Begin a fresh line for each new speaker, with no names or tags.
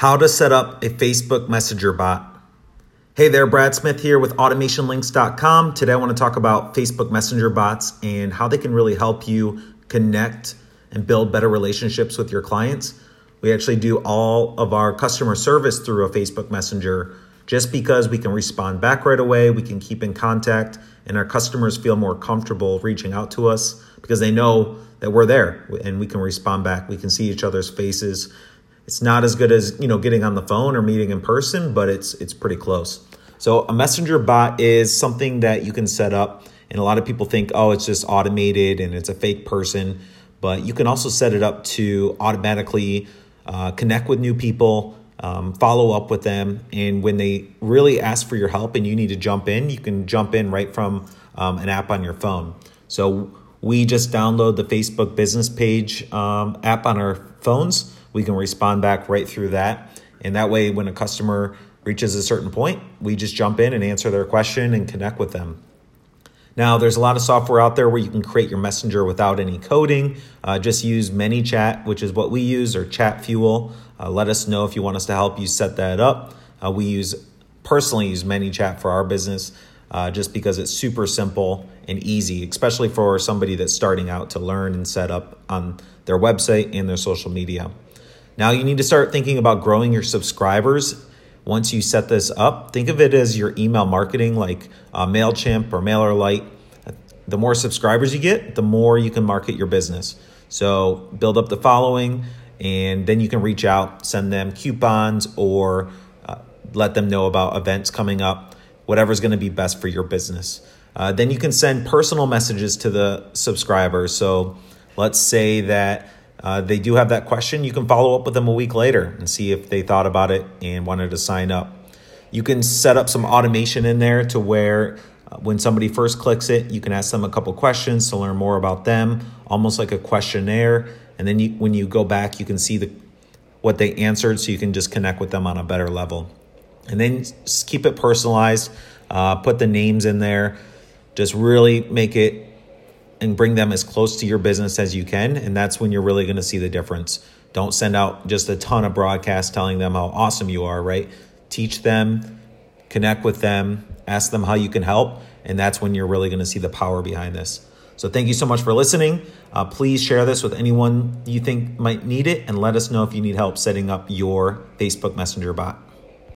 How to set up a Facebook Messenger bot. Hey there, Brad Smith here with automationlinks.com. Today I want to talk about Facebook Messenger bots and how they can really help you connect and build better relationships with your clients. We actually do all of our customer service through a Facebook Messenger just because we can respond back right away, we can keep in contact, and our customers feel more comfortable reaching out to us because they know that we're there and we can respond back. We can see each other's faces it's not as good as you know getting on the phone or meeting in person, but it's it's pretty close. So a messenger bot is something that you can set up, and a lot of people think, oh, it's just automated and it's a fake person, but you can also set it up to automatically uh, connect with new people. Um, follow up with them. And when they really ask for your help and you need to jump in, you can jump in right from um, an app on your phone. So we just download the Facebook business page um, app on our phones we can respond back right through that. And that way, when a customer reaches a certain point, we just jump in and answer their question and connect with them. Now, there's a lot of software out there where you can create your messenger without any coding. Uh, just use ManyChat, which is what we use, or Chatfuel. Uh, let us know if you want us to help you set that up. Uh, we use personally use ManyChat for our business uh, just because it's super simple and easy, especially for somebody that's starting out to learn and set up on their website and their social media. Now you need to start thinking about growing your subscribers. Once you set this up, think of it as your email marketing like uh, MailChimp or MailerLite. The more subscribers you get, the more you can market your business. So build up the following, and then you can reach out, send them coupons, or uh, let them know about events coming up, whatever's going to be best for your business. Uh, then you can send personal messages to the subscribers. So let's say that uh, they do have that question, you can follow up with them a week later and see if they thought about it and wanted to sign up. You can set up some automation in there to where uh, when somebody first clicks it, you can ask them a couple questions to learn more about them, almost like a questionnaire. And then you, when you go back, you can see the what they answered, so you can just connect with them on a better level. And then keep it personalized. Uh, put the names in there. Just really make it and bring them as close to your business as you can. And that's when you're really going to see the difference. Don't send out just a ton of broadcasts telling them how awesome you are, right? Teach them, connect with them, ask them how you can help. And that's when you're really going to see the power behind this. So thank you so much for listening. Uh, please share this with anyone you think might need it and let us know if you need help setting up your Facebook Messenger bot.